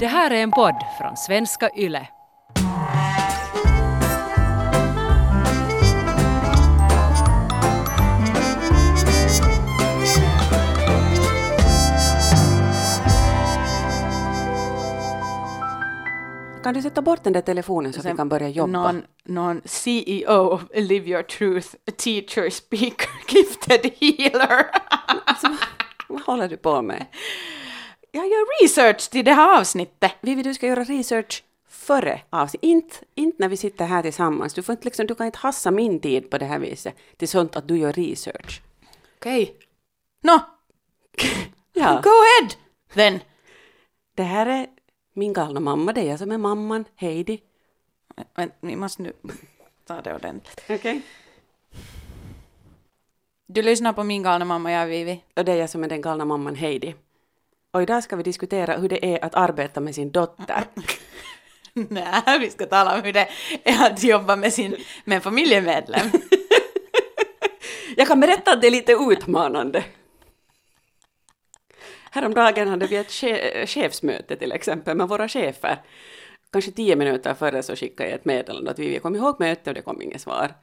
Det här är en podd från svenska YLE. Kan du sätta bort den där telefonen så att vi kan börja jobba? Någon, någon CEO of Live Your Truth, teacher, speaker, gifted healer. Vad håller du på med? Jag gör research till det här avsnittet. Vivi, du ska göra research före avsnittet. Inte, inte när vi sitter här tillsammans. Du, får inte liksom, du kan inte hassa min tid på det här viset till sånt att du gör research. Okej. Nå, Ja. go ahead then. Det här är min galna mamma, det är jag som är mamman, Heidi. Men vi måste nu ta det ordentligt. Okej. Du lyssnar på min galna mamma, jag är Vivi. Och det är jag som är den galna mamman Heidi. Och idag ska vi diskutera hur det är att arbeta med sin dotter. Nej, vi ska tala om hur det är att jobba med, sin, med en familjemedlem. Jag kan berätta att det är lite utmanande. Häromdagen hade vi ett che- chefsmöte till exempel med våra chefer. Kanske tio minuter före så skickade jag ett meddelande att vi kom ihåg mötet och det kom inget svar.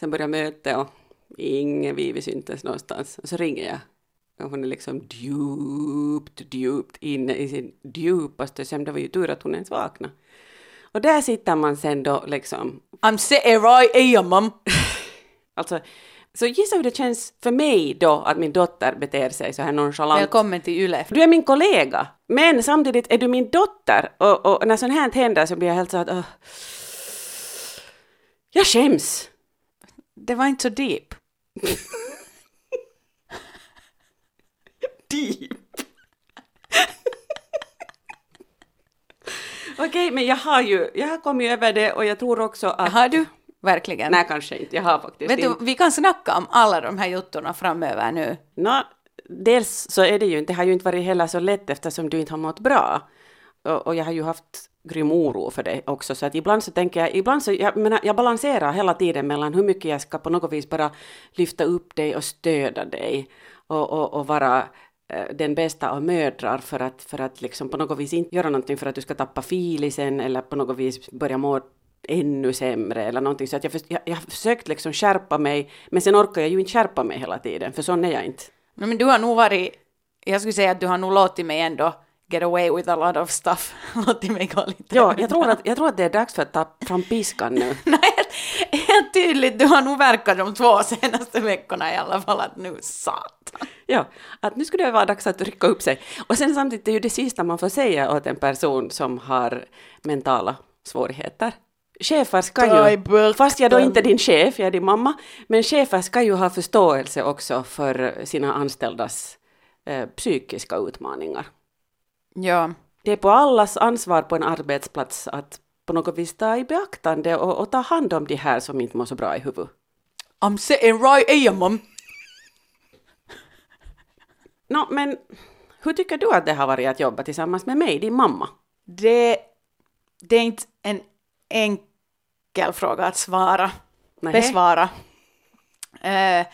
Sen började mötet och ingen Vivi syntes någonstans. Och så ringer jag. Hon är liksom djupt, djupt inne i sin djupaste sömn. Det var ju tur att hon ens vaknade. Och där sitter man sen då liksom I'm sitting right here, mum. Alltså, så gissa hur det känns för mig då att min dotter beter sig så här nonchalant. Välkommen till YLE. Du är min kollega, men samtidigt är du min dotter. Och, och när sånt här händer så blir jag helt så att... åh. Jag skäms. Det var inte så deep. Deep. Okej, men jag har ju, jag har kommit över det och jag tror också att... Har du? Verkligen. Nej, kanske inte. Jag har faktiskt Vet du, inte. vi kan snacka om alla de här juttorna framöver nu. Nå, dels så är det ju inte, det har ju inte varit heller så lätt eftersom du inte har mått bra. Och, och jag har ju haft grym oro för det också, så att ibland så tänker jag, ibland så, jag menar, jag balanserar hela tiden mellan hur mycket jag ska på något vis bara lyfta upp dig och stödja dig och, och, och vara den bästa av mödrar för att, för att liksom på något vis inte göra någonting för att du ska tappa filisen eller på något vis börja må ännu sämre eller någonting. Så att jag, jag, jag har försökt liksom skärpa mig, men sen orkar jag ju inte skärpa mig hela tiden, för sån är jag inte. No, men du har nog varit, jag skulle säga att du har nog låtit mig ändå get away with a lot of stuff. låtit mig gå lite. Ja, jag tror, att, jag tror att det är dags för att ta fram piskan nu. Nej, helt, tydligt, du har nog verkat de två senaste veckorna i alla fall att nu satan. Ja, att nu skulle det vara dags att rycka upp sig. Och sen samtidigt är ju det sista man får säga åt en person som har mentala svårigheter. Chefer ska ju, fast jag då inte är din chef, jag är din mamma, men chefer ska ju ha förståelse också för sina anställdas eh, psykiska utmaningar. Ja, Det är på allas ansvar på en arbetsplats att på något vis ta i beaktande och, och ta hand om de här som inte mår så bra i huvudet. I'm sitting right here, mum. Nå, men hur tycker du att det har varit att jobba tillsammans med mig, din mamma? Det, det är inte en enkel fråga att svara. Nähä. Besvara. Eh,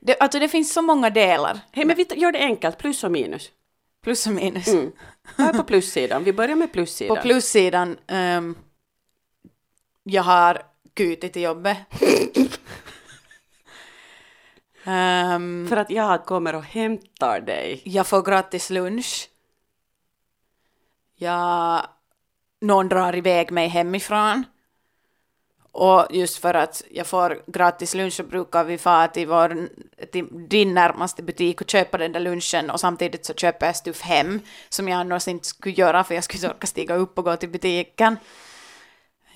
det, alltså det finns så många delar, Hej, men vi gör det enkelt, plus och minus. plus och minus. Mm. Vad är på plussidan? Vi börjar med plussidan. På plussidan, ehm, jag har kutit till jobbet. Ehm, För att jag kommer och hämtar dig. jag får gratis lunch. Jag, någon drar iväg mig hemifrån. Och just för att jag får gratis lunch så brukar vi fara till, vår, till din närmaste butik och köpa den där lunchen och samtidigt så köper jag stuff hem som jag annars inte skulle göra för jag skulle inte orka stiga upp och gå till butiken.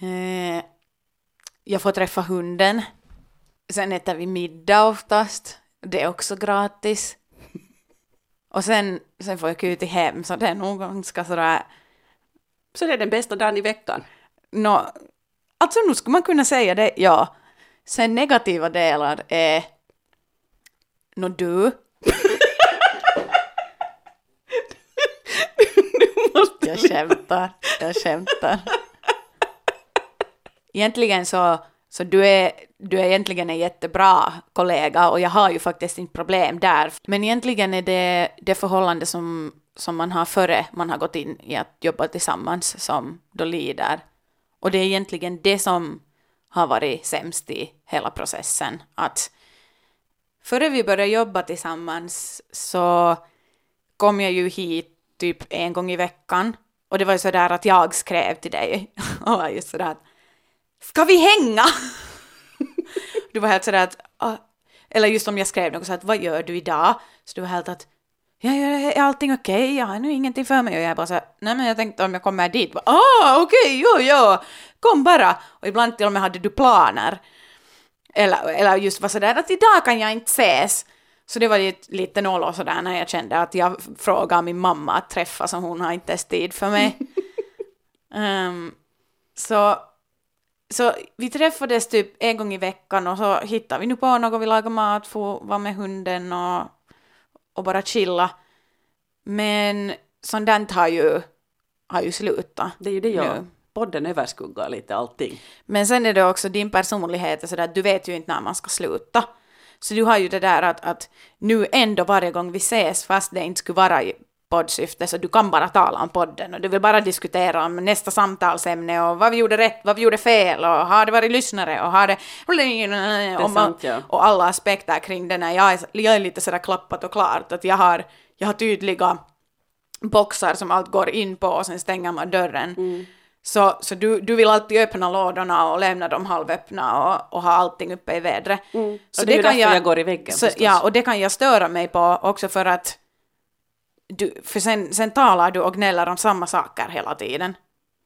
Eh, jag får träffa hunden. Sen äter vi middag oftast. Det är också gratis. Och sen, sen får jag kuta hem så det är nog ganska sådär Så det är den bästa dagen i veckan. Nå, alltså nu skulle man kunna säga det, ja. Sen negativa delar är Nå du. Jag skämtar, jag skämtar. Egentligen så, så du, är, du är egentligen en jättebra kollega och jag har ju faktiskt inte problem där. Men egentligen är det det förhållande som som man har före man har gått in i att jobba tillsammans som då lider. Och det är egentligen det som har varit sämst i hela processen. Att före vi började jobba tillsammans så kom jag ju hit typ en gång i veckan. Och det var ju sådär att jag skrev till dig och var just sådär att ska vi hänga? du var helt sådär att, ah, eller just om jag skrev något så att vad gör du idag? Så du var helt att Ja, ja, är allting okej? Okay? Jag har nu ingenting för mig. Och jag bara så här, nej men jag tänkte om jag kommer dit. Ah, okej, okay, jo, jo, kom bara. Och ibland till och med hade du planer. Eller, eller just var sådär att idag kan jag inte ses. Så det var lite, lite noll sådär när jag kände att jag frågade min mamma att träffa så hon har inte ens tid för mig. um, så, så vi träffades typ en gång i veckan och så hittade vi nu på något, vi lagade mat, få vara med hunden och, och bara chilla. Men sånt där har ju, har ju slutat. Det är ju det jag podden överskuggar lite allting. Men sen är det också din personlighet, så att du vet ju inte när man ska sluta. Så du har ju det där att, att nu ändå varje gång vi ses, fast det inte skulle vara poddsyfte, så du kan bara tala om podden och du vill bara diskutera om nästa samtalsämne och vad vi gjorde rätt, vad vi gjorde fel och har det varit lyssnare och har det... det och, sant, ja. och alla aspekter kring det när jag är, jag är lite sådär klappat och klart att jag har, jag har tydliga boxar som allt går in på och sen stänger man dörren. Mm. Så, så du, du vill alltid öppna lådorna och lämna dem halvöppna och, och ha allting uppe i vädret. Mm. Så och det, det kan jag, jag går i väggen så, Ja, och det kan jag störa mig på också för att du, för sen, sen talar du och gnäller om samma saker hela tiden.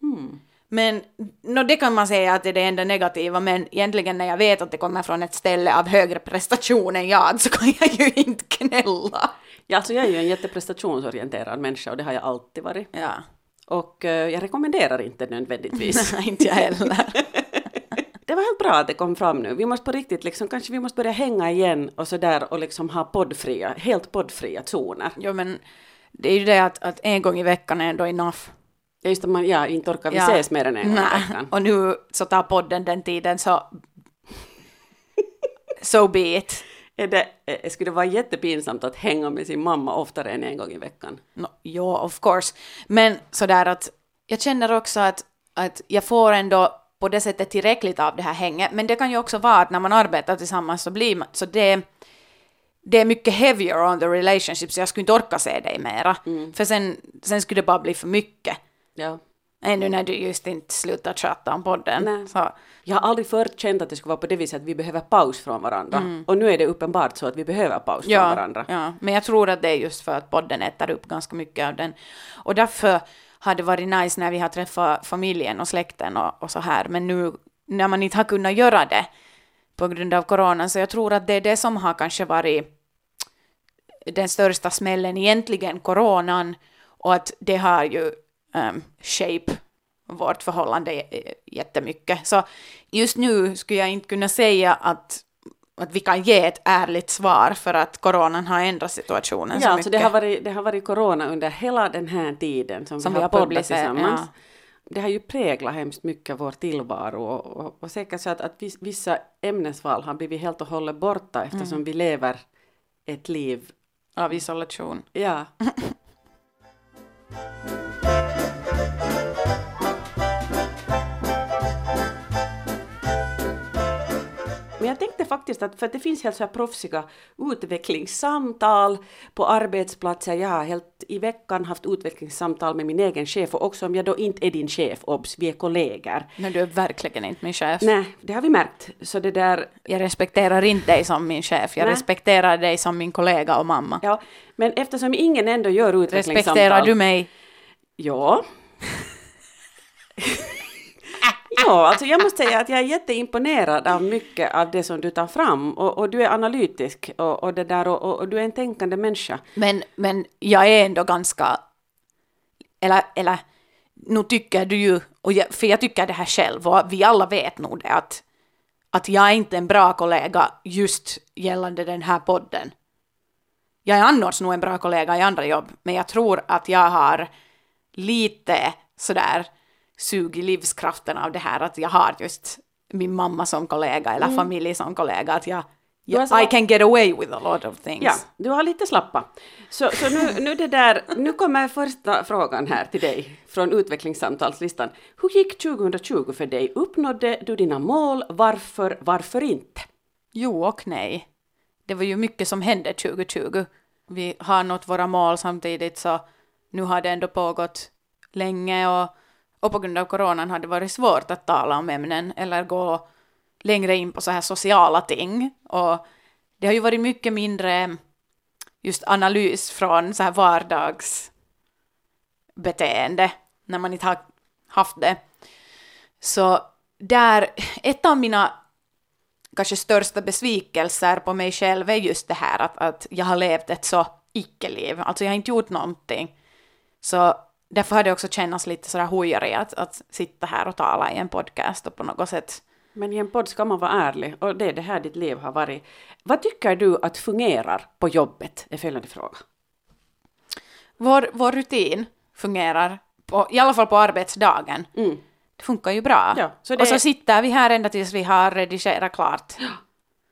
Mm. Men no, det kan man säga att det är det enda negativa, men egentligen när jag vet att det kommer från ett ställe av högre prestation än jag så kan jag ju inte gnälla. Ja, alltså jag är ju en jätteprestationsorienterad människa och det har jag alltid varit. Ja. Och eh, jag rekommenderar inte nödvändigtvis. Nej, inte jag heller. det var helt bra att det kom fram nu. Vi måste på riktigt liksom, kanske vi måste börja hänga igen och sådär och liksom ha poddfria, helt poddfria zoner. Jo men det är ju det att, att en gång i veckan är ändå enough. Ja just det, man, ja, inte orkar vi ja. ses mer än en gång i veckan. Och nu så tar podden den tiden så so be it är det, eh, skulle det vara jättepinsamt att hänga med sin mamma oftare än en gång i veckan? No, ja, of course. Men sådär att jag känner också att, att jag får ändå på det sättet tillräckligt av det här hänget. Men det kan ju också vara att när man arbetar tillsammans så blir man, så det, det är mycket heavier on the relationship så jag skulle inte orka se dig mera. Mm. För sen, sen skulle det bara bli för mycket. Ja. Ännu när du just inte slutar chatta om podden. Så. Jag har aldrig förut känt att det skulle vara på det viset att vi behöver paus från varandra. Mm. Och nu är det uppenbart så att vi behöver paus ja, från varandra. Ja, men jag tror att det är just för att podden äter upp ganska mycket av den. Och därför har det varit nice när vi har träffat familjen och släkten och, och så här. Men nu när man inte har kunnat göra det på grund av coronan, så jag tror att det är det som har kanske varit den största smällen egentligen, coronan, och att det har ju um, shape vårt förhållande jättemycket. Så just nu skulle jag inte kunna säga att, att vi kan ge ett ärligt svar för att coronan har ändrat situationen ja, så mycket. Ja, det har, varit, det har varit corona under hela den här tiden som, som vi har poddat tillsammans. Ja. Det har ju präglat hemskt mycket vår tillvaro och, och, och säkert så att, att vissa ämnesval har blivit helt och hållet borta eftersom mm. vi lever ett liv av isolation. Ja. Men jag tänkte faktiskt att, för att det finns helt så här proffsiga utvecklingssamtal på arbetsplatser. Jag har helt i veckan haft utvecklingssamtal med min egen chef och också om jag då inte är din chef, obs, vi är kollegor. Men du är verkligen inte min chef. Nej, det har vi märkt. Så det där... Jag respekterar inte dig som min chef, jag Nej. respekterar dig som min kollega och mamma. Ja, men eftersom ingen ändå gör utvecklingssamtal... Respekterar du mig? Ja. Ja, alltså jag måste säga att jag är jätteimponerad av mycket av det som du tar fram och, och du är analytisk och, och det där och, och, du är en tänkande människa. Men, men jag är ändå ganska, eller, eller nu tycker du ju, och jag, för jag tycker det här själv och vi alla vet nog det att, att jag är inte en bra kollega just gällande den här podden. Jag är annars nog en bra kollega i andra jobb, men jag tror att jag har lite sådär sug i livskraften av det här att jag har just min mamma som kollega eller mm. familj som kollega, att jag, har I can get away with a lot of things. Ja, du har lite slappa. Så, så nu, nu, det där, nu kommer första frågan här till dig från utvecklingssamtalslistan. Hur gick 2020 för dig? Uppnådde du dina mål? Varför, varför inte? Jo och nej. Det var ju mycket som hände 2020. Vi har nått våra mål samtidigt så nu har det ändå pågått länge och, och på grund av coronan har det varit svårt att tala om ämnen eller gå längre in på så här sociala ting. Och det har ju varit mycket mindre just analys från så här vardagsbeteende när man inte har haft det. Så där, ett av mina kanske största besvikelser på mig själv är just det här att, att jag har levt ett så icke-liv. Alltså jag har inte gjort någonting. Så därför har det också känts lite sådär hojare att, att sitta här och tala i en podcast och på något sätt Men i en podd ska man vara ärlig och det är det här ditt liv har varit. Vad tycker du att fungerar på jobbet? är följande fråga. vår, vår rutin fungerar, på, i alla fall på arbetsdagen. Mm. Det funkar ju bra. Ja, så det- Och så sitter vi här ända tills vi har redigerat klart.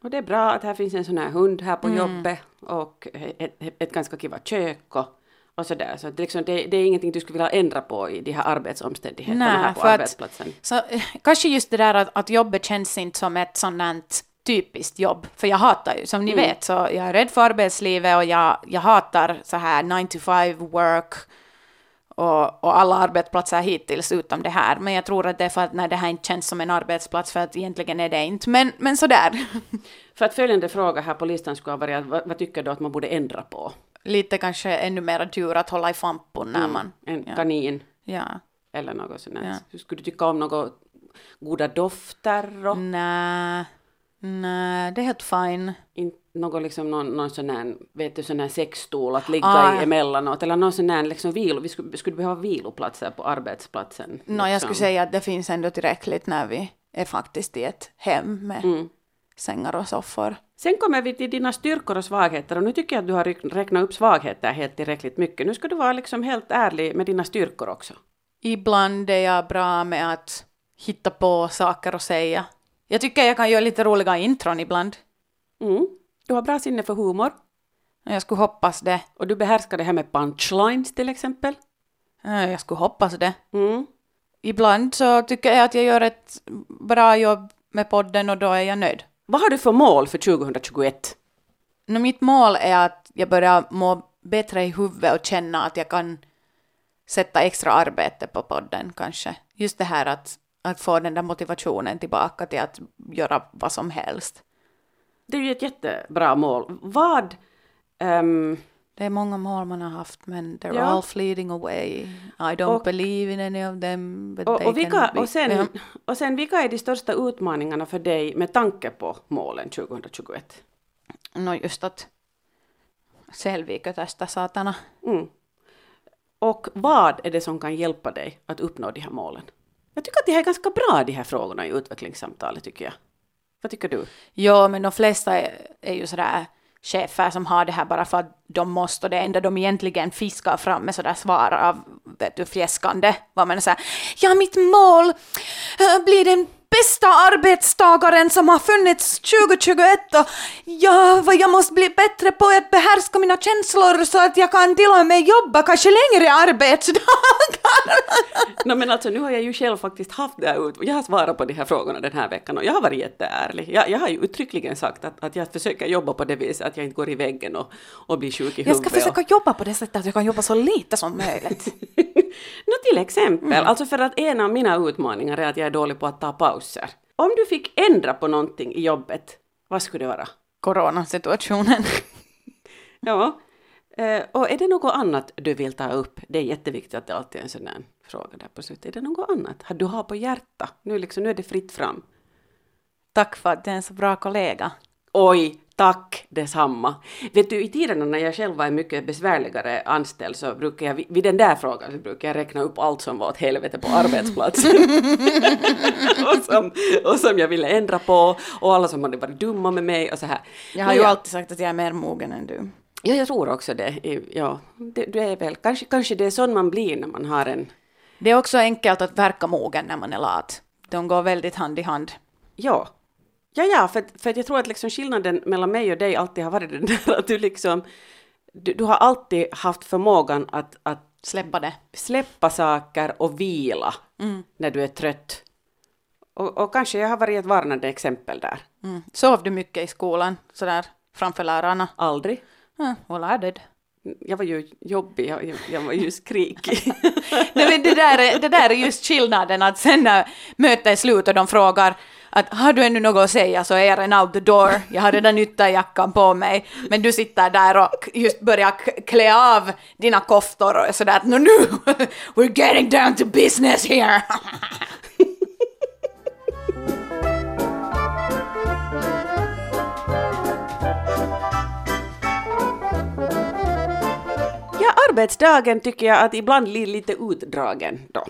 Och det är bra att här finns en sån här hund här på Mm. jobbet och ett, ett, ett ganska kiva kök och, och sådär. Så det, liksom, det, det är ingenting du skulle vilja ändra på i de här arbetsomständigheterna Nej, här på för att- arbetsplatsen. Så eh, kanske just det där att, att jobbet känns inte som ett sådant typiskt jobb. För jag hatar ju, som ni Mm. vet, så jag är rädd för arbetslivet och jag, jag hatar så här 9 to 5 work och, och alla arbetsplatser hittills utom det här. Men jag tror att det är för att när det här inte känns som en arbetsplats för att egentligen är det inte. Men, men sådär. För att följande fråga här på listan skulle ha varit vad, vad tycker du att man borde ändra på? Lite kanske ännu mer djur att hålla i fampon när man... En ja. kanin Ja. eller något sånt. Ja. Skulle du tycka om något goda dofter och Nej, nej, det är helt fine. in, något liksom någon, någon sån här, vet du, sån här sexstol att ligga Ah. i emellanåt eller någon sån här liksom vilo, vi skulle, skulle behöva viloplatser på arbetsplatsen. No, jag liksom. skulle säga att det finns ändå tillräckligt när vi är faktiskt i ett hem med Mm. sängar och soffor. Sen kommer vi till dina styrkor och svagheter och nu tycker jag att du har räknat upp svagheter helt tillräckligt mycket. Nu ska du vara liksom helt ärlig med dina styrkor också. Ibland är jag bra med att hitta på saker och säga. Jag tycker jag kan göra lite roliga intron ibland. Mm. Du har bra sinne för humor Jag skulle hoppas det. och du behärskar det här med punchlines till exempel. Jag skulle hoppas det. Mm. Ibland så tycker jag att jag gör ett bra jobb med podden och då är jag nöjd. Vad har du för mål för 2021? No, mitt mål är att jag börjar må bättre i huvudet och känna att jag kan sätta extra arbete på podden kanske. Just det här att, att få den där motivationen tillbaka till att göra vad som helst. Det är ju ett jättebra mål. Vad... ehm, Det är många mål man har haft men they're Ja. all fleeting away. I don't Och- believe in any of them. But och, they och, vilka, can be. och, sen, Ja. och sen, vilka är de största utmaningarna för dig med tanke på målen 2021? No just att selviikö tästä saatana? Mm. Och vad är det som kan hjälpa dig att uppnå de här målen? Jag tycker att det här är ganska bra, de här frågorna i utvecklingssamtalet, tycker jag. Vad tycker du? Jo, men de flesta är, är ju sådär chefer som har det här bara för att de måste och det enda de egentligen fiskar fram med sådär svar av vet du, fjäskande. Vad man säger, ja mitt mål eh, blir den bästa arbetstagaren som har funnits 2021 och ja, vad jag måste bli bättre på att behärska mina känslor så att jag kan till och med jobba kanske längre arbetsdagar. No, men alltså, nu har jag ju själv faktiskt haft det här ut. Jag har svarat på de här frågorna den här veckan och jag har varit jätteärlig. Jag, jag har ju uttryckligen sagt att, att jag försöker jobba på det viset att jag inte går i väggen och, och blir sjuk i Jag ska huvudet. försöka jobba på det sättet att jag kan jobba så lite som möjligt. Nå till exempel, Mm. alltså för att en av mina utmaningar är att jag är dålig på att ta pauser. Om du fick ändra på någonting i jobbet, vad skulle det vara? Coronasituationen. Ja, eh, och är det något annat du vill ta upp? Det är jätteviktigt att det alltid är en sån där fråga där på slutet. Är det något annat du har på hjärta? Nu, liksom, nu är det fritt fram. Tack för att du är en så bra kollega. Oj, tack detsamma. Vet du, i tiderna när jag själv var en mycket besvärligare anställd så brukar jag, vid den där frågan så brukar jag räkna upp allt som var åt helvete på arbetsplatsen. och, som, och som jag ville ändra på och alla som hade varit dumma med mig och så här. Jag har Men ju jag- alltid sagt att jag är mer mogen än du. Ja, jag tror också det. Ja, det, du är väl, kanske, kanske det är sån man blir när man har en, Det är också enkelt att verka mogen när man är lat. De går väldigt hand i hand. ja. Ja, ja, för, för att jag tror att liksom skillnaden mellan mig och dig alltid har varit den där att du liksom, du, du har alltid haft förmågan att, att Släppa det. släppa saker och vila när du är trött. Och, och kanske jag har varit ett varnande exempel där. Mm. Sov du mycket i skolan, sådär framför lärarna? Aldrig. Mm, well, I did. Jag var ju jobbig, jag, jag, var ju skrikig. Nej, men det, där är, det där är just skillnaden, att sen när mötet är slut och de frågar att har du ännu något att säga så är redan out the door, jag har redan ytterjackan på mig, men du sitter där och just börjar klä av dina koftor och sådär att "Nå nu, we're getting down to business here. arbetsdagen tycker jag att ibland blir lite utdragen då.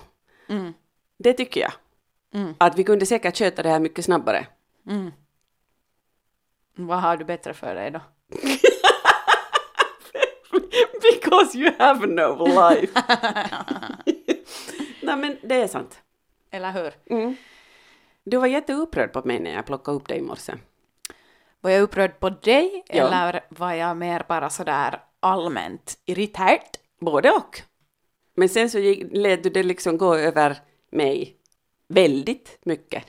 Det tycker jag. Att vi kunde säkert sköta det här mycket snabbare. Vad har du bättre för dig då? Because you have no life. Nej men det är sant. Eller hur? Du var jätteupprörd på mig när jag plockade upp dig i morse. Var jag upprörd på dig Ja. eller var jag mer bara sådär allmänt irriterad? Både och. Men sen så gick, lät du det liksom gå över mig väldigt mycket.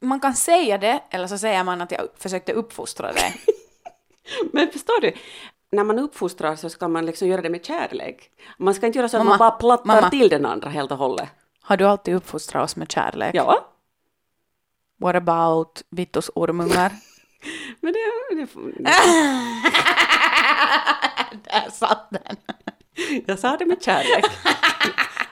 Man kan säga det, eller så säger man att jag försökte uppfostra dig. Men förstår du? När man uppfostrar så ska man liksom göra det med kärlek. Man ska inte göra så att Mamma, man bara plattar mamma. till den andra helt och hållet. Har du alltid uppfostrat oss med kärlek? Ja, What about Vittus ormungar? men det... det Där satt den. jag sa det med kärlek.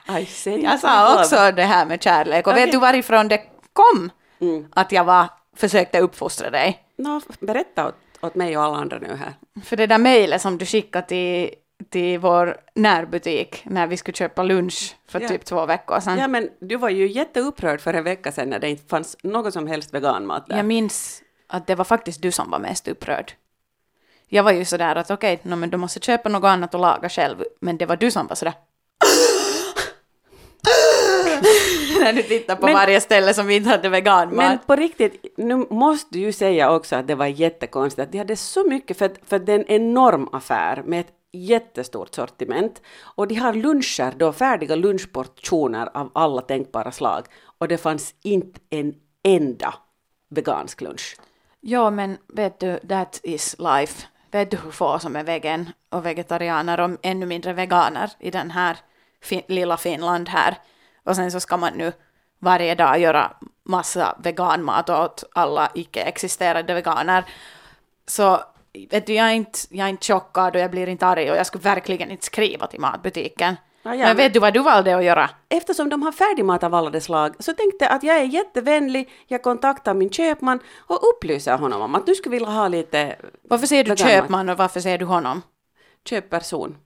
I said Jag sa love. också det här med kärlek. Och Okej. vet du varifrån det kom? Mm. Att jag var, försökte uppfostra dig. Nå, berätta åt, åt mig och alla andra nu här. För det där mejlet som du skickade till, till vår närbutik när vi skulle köpa lunch för Ja. typ två veckor sedan. Ja, men du var ju jätteupprörd för en vecka sedan när det inte fanns något som helst veganmat där. Jag minns att det var faktiskt du som var mest upprörd. Jag var ju sådär att okej, no, men du måste köpa något annat och laga själv. Men det var du som var sådär. När du tittar på Men- varje ställe som inte hade veganmat. Men på riktigt, nu måste du ju säga också att det var jättekonstigt att de hade så mycket, för, för det är en enorm affär med ett jättestort sortiment och de har luncher då, färdiga lunchportioner av alla tänkbara slag och det fanns inte en enda vegansk lunch. Ja, men vet du, that is life. Vet du hur få som är vegan och vegetarianer och ännu mindre veganer i den här fin- lilla Finland här. Och sen så ska man nu varje dag göra massa veganmat åt alla icke-existerande veganer. Så vet du, jag är, inte, jag är inte chockad och jag blir inte arg och jag skulle verkligen inte skriva till matbutiken. Ja, ja, men vet du vad du valde att göra? Eftersom de har färdigmat av alla de slag så tänkte jag att jag är jättevänlig, jag kontaktar min köpman och upplyser honom om att du skulle vilja ha lite Varför säger du köpman och varför säger du honom? köpperson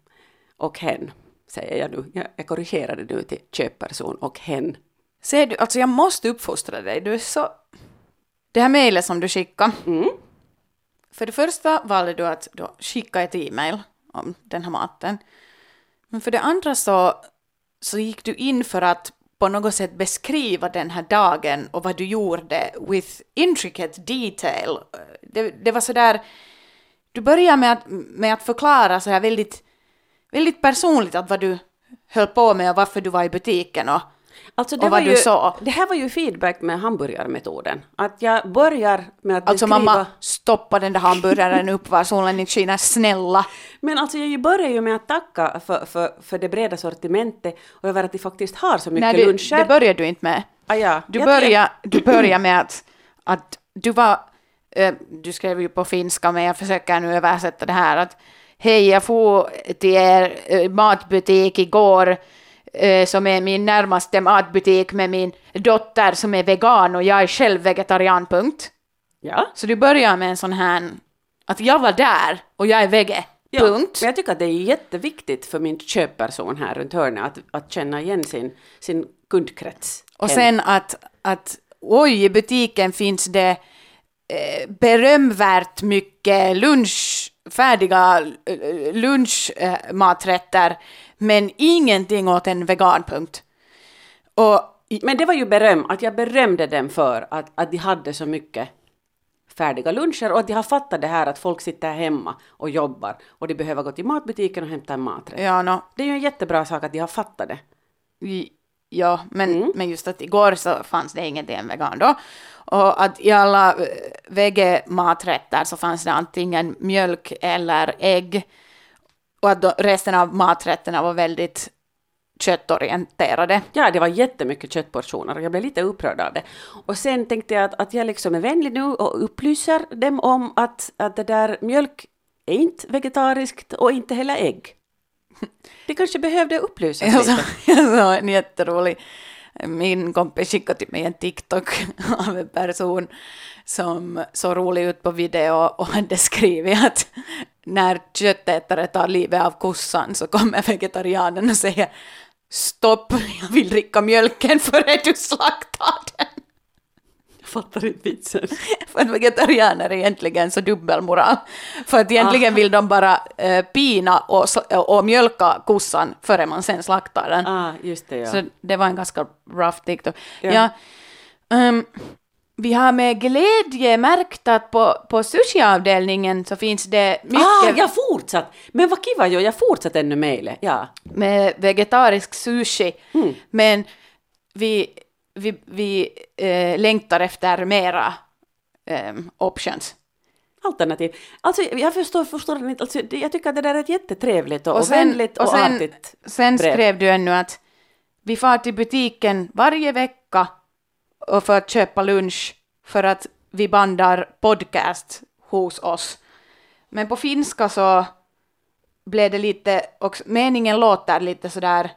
och hen, säger jag nu. Jag, jag korrigerade nu till köpperson och hen. Ser du, alltså jag måste uppfostra dig, du är så... Det här mejlet som du skickade. Mm. För det första valde du att skicka ett e-mail om den här maten. Men för det andra så, så gick du in för att på något sätt beskriva den här dagen och vad du gjorde with intricate detail. Det, det var sådär. Du började med att, med att förklara så här väldigt, väldigt personligt att vad du höll på med och varför du var i butiken och Alltså det, Och var vad du ju, sa. det här var ju feedback med hamburgarmetoden. Att jag börjar med att Alltså beskriva... mamma, stoppa den där hamburgaren upp var solen inte skiner, snälla. Men alltså jag börjar ju med att tacka för, för, för det breda sortimentet och över att de faktiskt har så mycket Nej, det, luncher. det börjar du inte med. ah, ja. Du börjar, du börjar med att, att du var, eh, du skrev ju på finska men jag försöker nu översätta det här att hej jag får till er eh, matbutik igår som är min närmaste matbutik med min dotter som är vegan och jag är själv vegetarian, punkt. Ja. Så du börjar med en sån här, att jag var där och jag är vege, Ja, punkt. Men jag tycker att det är jätteviktigt för min köpperson här runt hörnet att, att känna igen sin, sin kundkrets. Och sen att, att oj, i butiken finns det eh, berömvärt mycket lunch, färdiga eh, lunchmaträtter, men ingenting åt en veganpunkt. Och Men det var ju beröm, att jag berömde dem för att, att de hade så mycket färdiga luncher och att de har fattat det här att folk sitter hemma och jobbar och de behöver gå till matbutiken och hämta en maträtt. Ja, no, Det är ju en jättebra sak att de har fattat det. Ja men, Mm. men just att igår så fanns det ingenting vegan då. Och att i alla eh, vegematrätter så fanns det antingen mjölk eller ägg. Och att då, resten av maträtterna var väldigt köttorienterade. Ja, det var jättemycket köttportioner och jag blev lite upprörd av det. Och sen tänkte jag att, att jag liksom är vänlig nu och upplyser dem om att, att det där mjölk är inte vegetariskt och inte heller ägg. Det kanske behövde upplysas Jag såg, lite. jag såg en jätterolig, min kompis skickade till mig en TikTok av en person som såg rolig ut på video och hade skrivit att när köttätare tar livet av kossan så kommer vegetarianen och säger stopp, jag vill dricka mjölken före du slaktar den. Jag fattar inte vitsen. För att vegetarianer är egentligen så dubbelmoral. För att egentligen vill de bara eh, pina och, och mjölka kossan före man sen slaktar den. Ah, just det ja. Så det var en ganska rough TikTok. Ja. Ja. ehm, vi har med glädje märkt att på, på sushiavdelningen så finns det mycket Ah, jag fortsatt! Men vad kiva jo, jag fortsatt ännu mejlet. Ja. med vegetarisk sushi. Mm. Men vi, vi, vi eh, längtar efter mera ehm, options. Alternativ. Alltså jag förstår, förstår det inte. Alltså, jag tycker att det där är ett jättetrevligt och, och, sen- vänligt och, och sen- artigt Sen brev. skrev du ännu att vi far till butiken varje vecka och för att köpa lunch för att vi bandar podcast hos oss. Men på finska så blev det lite, och meningen låter lite sådär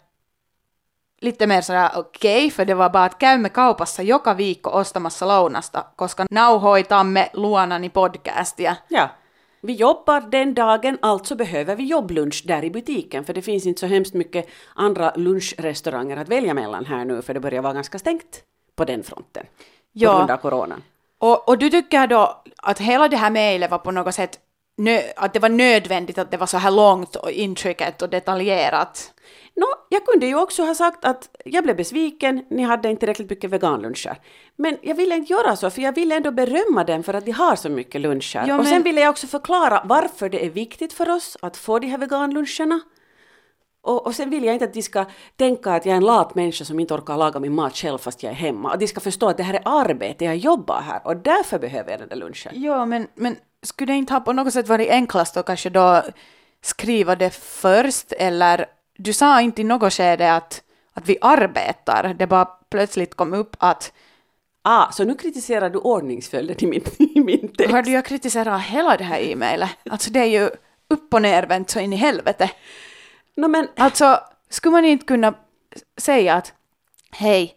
lite mer sådär okej, för det var bara att käymme kaupassa joka viikko ostamassa lounasta, koska nauhoitamme luonani podcastia. Ja. Vi jobbar den dagen, alltså behöver vi jobblunch där i butiken, för det finns inte så hemskt mycket andra lunchrestauranger att välja mellan här nu, för det börjar vara ganska stängt på den fronten. På Ja. grund av coronan. Och, och du tycker då att hela det här mejlet var på något sätt att det var nödvändigt att det var så här långt och intrikat och detaljerat? Nå, jag kunde ju också ha sagt att jag blev besviken, ni hade inte tillräckligt mycket veganluncher. Men jag ville inte göra så, för jag ville ändå berömma dem för att de har så mycket luncher. Ja, Och sen men- ville jag också förklara varför det är viktigt för oss att få de här veganluncherna. Och, och sen vill jag inte att de ska tänka att jag är en lat människa som inte orkar laga min mat själv fast jag är hemma. Att de ska förstå att det här är arbete, jag jobbar här och därför behöver jag den där lunchen. Ja, men, men skulle det inte ha på något sätt varit enklast att kanske då skriva det först eller du sa inte i något skede att, att vi arbetar, det bara plötsligt kom upp att Ah, så nu kritiserar du ordningsföljden i min, i min text. hörde jag kritisera hela det här e-mailet? Alltså det är ju upp och nervänt så in i helvete. No, men, Alltså, skulle man inte kunna säga att hej,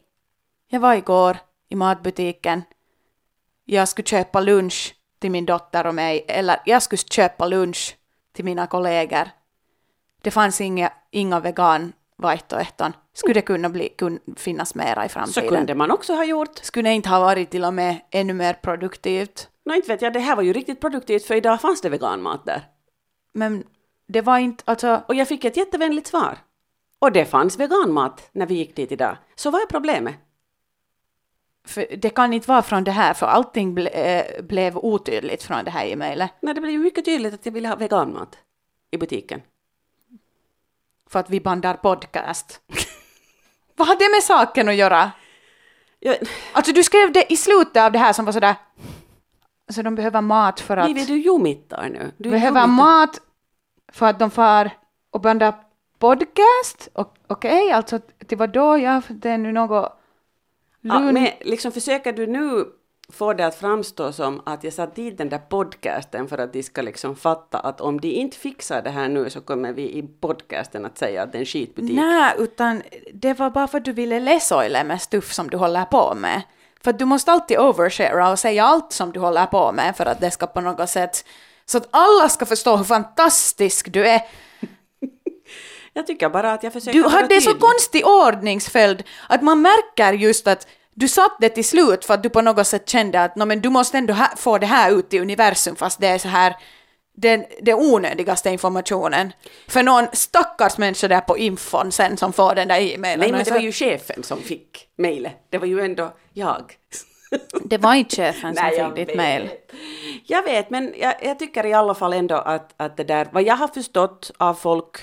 jag var igår i matbutiken, jag skulle köpa lunch till min dotter och mig, eller jag skulle köpa lunch till mina kollegor. Det fanns inga, inga vegan vaihtoehton. Skulle det kunna bli, kun, finnas mera i så framtiden? kunde man också ha gjort. Skulle det inte ha varit till och med ännu mer produktivt? Nå inte vet jag, det här var ju riktigt produktivt för idag fanns det veganmat där. Men det var inte, alltså, Och jag fick ett jättevänligt svar. Och det fanns veganmat när vi gick dit idag. Så vad är problemet? för det kan inte vara från det här, för allting ble, eh, blev otydligt från det här e-mailet. Nej, det blev ju mycket tydligt att jag ville ha veganmat i butiken. För att vi bandar podcast. Vad har det med saken att göra? Jag, Alltså du skrev det i slutet av det här som var sådär, alltså de behöver mat för att, Liv, du jumittar nu. Du behöver jumittar. mat för att de far och bandar podcast? Okej, alltså till vad då? Ja, det är nu något Ja, lugn. men liksom försöker du nu få det att framstå som att jag satt dit den där podcasten för att de ska liksom fatta att om de inte fixar det här nu så kommer vi i podcasten att säga att det är en skitbutik. Nej, utan det var bara för att du ville läsoila med stuff som du håller på med. För att du måste alltid overshare och säga allt som du håller på med för att det ska på något sätt, så att alla ska förstå hur fantastisk du är. Jag tycker bara att jag försöker Du hade så konstig ordningsföljd att man märker just att du satt det till slut för att du på något sätt kände att "Nå, men du måste ändå få det här ut i universum fast det är så här den, den onödigaste informationen för någon stackars människa där på infon sen som får den där e-mailen. Nej, men Och det var ju chefen som fick mejlet. Det var ju ändå jag. det var inte chefen som Nej, fick ditt mejl. Jag vet, men jag, jag tycker i alla fall ändå att, att det där, vad jag har förstått av folk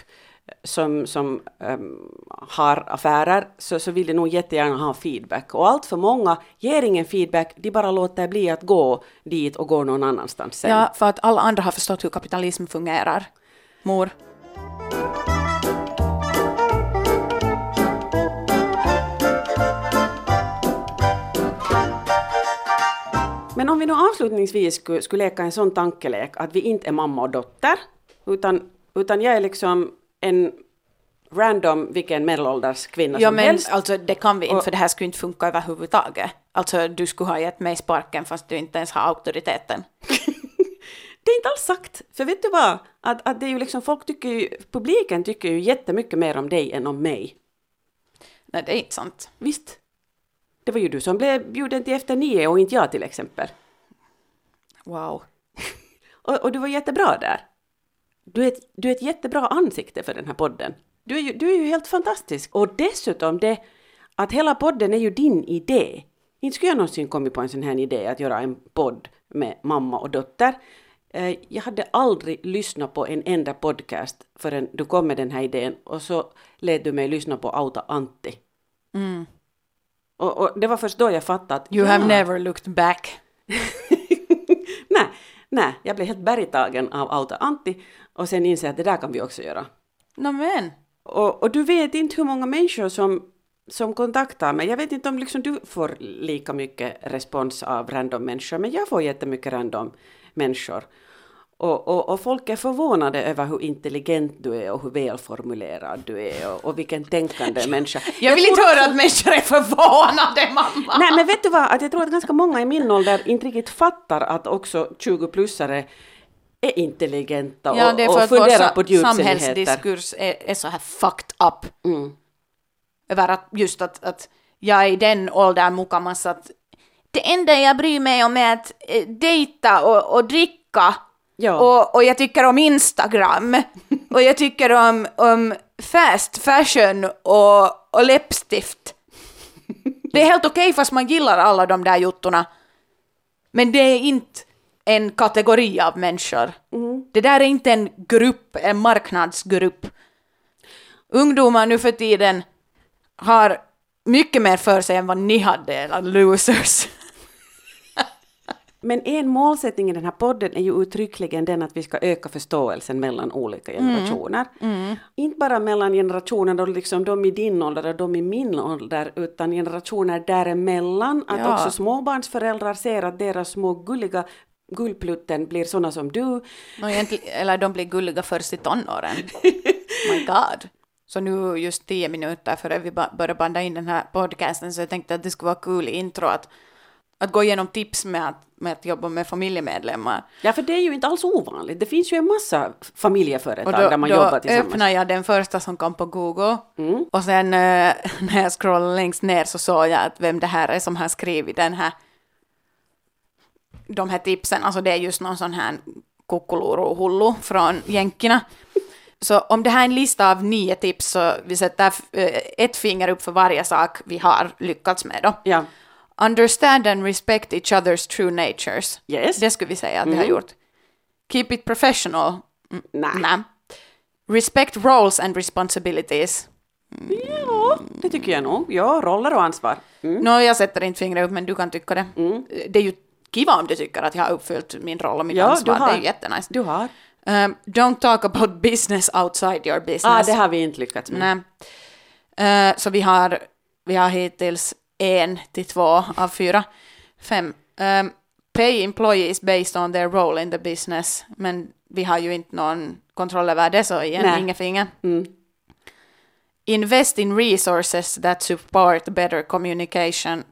som, som ehm, har affärer, så, så vill de nog jättegärna ha feedback. Och allt för många ger ingen feedback, de bara låter bli att gå dit och går någon annanstans sen. Ja, för att alla andra har förstått hur kapitalism fungerar. Mor. Men om vi nu avslutningsvis skulle, skulle leka en sån tankelek att vi inte är mamma och dotter, utan, utan jag är liksom en random vilken medelålders kvinna Ja som men helst. alltså det kan vi inte för det här skulle inte funka överhuvudtaget. Alltså du skulle ha gett mig sparken fast du inte ens har auktoriteten. Det är inte alls sagt. För vet du vad? Att, att det är ju liksom, folk tycker ju, publiken tycker ju jättemycket mer om dig än om mig. Nej det är inte sant. Visst? Det var ju du som blev bjuden till Efter nio och inte jag till exempel. Wow. Och, och du var jättebra där. Du är, ett, du är ett jättebra ansikte för den här podden. Du är, ju, du är ju helt fantastisk. Och dessutom det att hela podden är ju din idé. Inte skulle jag någonsin kommit på en sån här idé att göra en podd med mamma och dotter. Eh, Jag hade aldrig lyssnat på en enda podcast förrän du kom med den här idén och så lät du mig lyssna på Auta Antti. Och, och det var först då jag fattade att You ja, have never looked back. nej, nej, jag blev helt bergtagen av Auta Antti och sen insåg jag att det där kan vi också göra. No, men. Och, och du vet inte hur många människor som, som kontaktar mig. Jag vet inte om liksom du får lika mycket respons av random människor, men jag får jättemycket random människor. Och, och, och folk är förvånade över hur intelligent du är och hur välformulerad du är och, och vilken tänkande människa. Jag vill tror inte höra att människor är förvånade mamma. Nej men vet du vad, att jag tror att ganska många i min ålder inte riktigt fattar att också 20-plussare är intelligenta och, Ja, det är för och att funderar sa- på djupsinnigheter. samhällsdiskurs är, är så här fucked up. Mm. Över att just att, att jag är i den åldern mukamas att det enda jag bryr mig om är att eh, dejta och, och dricka. Ja. Och, och jag tycker om Instagram. och jag tycker om, om fast fashion och, och läppstift. Det är helt okej fast man gillar alla de där juttorna. Men det är inte en kategori av människor. Det där är inte en grupp, en marknadsgrupp. Ungdomar nu för tiden har mycket mer för sig än vad ni hade, era losers. Men en målsättning i den här podden är ju uttryckligen den att vi ska öka förståelsen mellan olika generationer. Inte bara mellan generationer, då liksom de i din ålder och de i min ålder, utan generationer däremellan. Att Ja. också småbarnsföräldrar ser att deras små gulliga gullplutten blir såna som du. No, eller de blir gulliga först i tonåren. My God. Så nu just tio minuter före vi börjar banda in den här podcasten så jag tänkte att det skulle vara kul i intro att, att gå igenom tips med att, med att jobba med familjemedlemmar. Ja, för det är ju inte alls ovanligt. Det finns ju en massa familjeföretag då, där man då jobbar tillsammans. öppnar jag den första som kom på Google och sen eh, när jag scrollade längst ner så såg jag att vem det här är som har skrivit den här de här tipsen, alltså det är just någon sån här kukkuluru-hullu från jänkerna. Så om det här är en lista av nio tips så vi sätter eh, ett finger upp för varje sak vi har lyckats med då. Ja. Understand and respect each other's true natures. Yes. Det skulle vi säga att vi har gjort. Keep it professional. Mm, Nej. nej. Respect roles and responsibilities. Ja, det tycker jag nog. Ja, roller och ansvar. Mm. Nå, jag sätter inte fingret upp, men du kan tycka det. Det är ju kiva om du tycker att jag har uppfyllt min roll och mitt Ja, ansvar. du har. Det är ju jättenice. Du har. Um, don't talk about business outside your business. Ah, det har vi inte lyckats med. Nej. Eh, så vi har, vi har hittills en till två av fyra. Fem. Um, pay employees based on their role in the business. Men vi har ju inte någon kontroll över det, så igen, Nej. inga finger. Mm. Invest in resources that support better communication.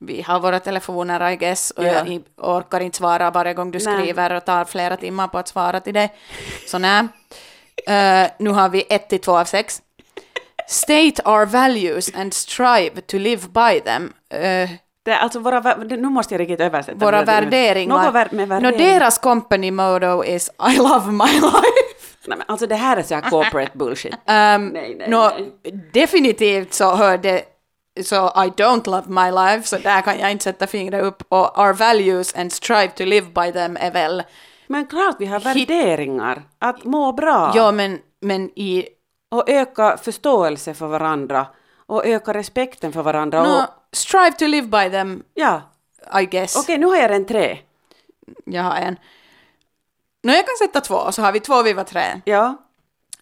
Vi har våra telefoner, I guess, och Ja. jag orkar inte svara varje gång du skriver och tar flera timmar på att svara till dig. Så nej. Eh, nu har vi ett till två av sex. State our values and strive to live by them. Eh, Det alltså våra, nu måste jag riktigt översätta. Våra värderingar. Något vär, med värdering. deras company motto is I love my life. Nej, men alltså det här är så här corporate bullshit. Um, Nej, nej, nå, nej. Definitivt så hör det så I don't love my life, så där kan jag inte sätta fingret upp. Och our values and strive to live by them är väl, Men klart vi har värderingar. Att må bra. ja men, men i, Och öka förståelse för varandra. Och öka respekten för varandra. nå, Och, strive to live by them, ja, I guess. okej nu har jag en tre. Jag har en. Nå, jag kan sätta två, så har vi två, vi var tre. Ja.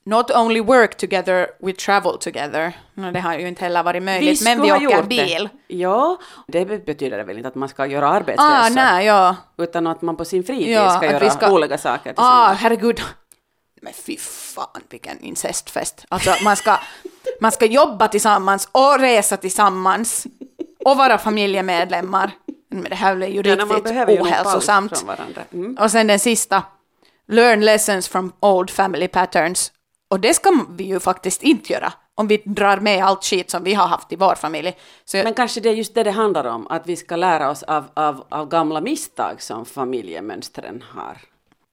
Not only work together, we travel together. Nå, det har ju inte heller varit möjligt, men vi skulle ha åker gjort bil. Det. Ja, det betyder väl inte att man ska göra Ah, arbetsresor. nej, ja. Utan att man på sin fritid Ja, ska göra vi ska- olika saker Ah, tillsammans. herregud. Men fy fan vilken incestfest. Alltså man ska, man ska jobba tillsammans och resa tillsammans och vara familjemedlemmar. Men det här blir ju Ja, riktigt ohälsosamt. Mm. Och sen den sista. Learn lessons from old family patterns. Och det ska vi ju faktiskt inte göra om vi drar med allt skit som vi har haft i vår familj. Så Men kanske det är just det det handlar om, att vi ska lära oss av, av, av gamla misstag som familjemönstren har.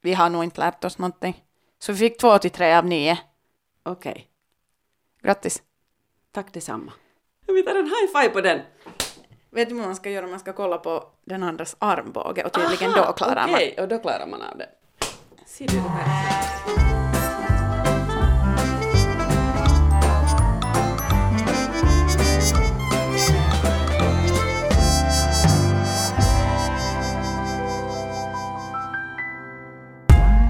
vi har nog inte lärt oss någonting. Så vi fick två till tre av nio. Okej, Grattis. tack detsamma. Vi tar en high five på den. Vet du vad man ska göra? Man ska kolla på den andras armbåge och tydligen Aha, då klarar man. Okej, och då klarar man av det. Ser du det här?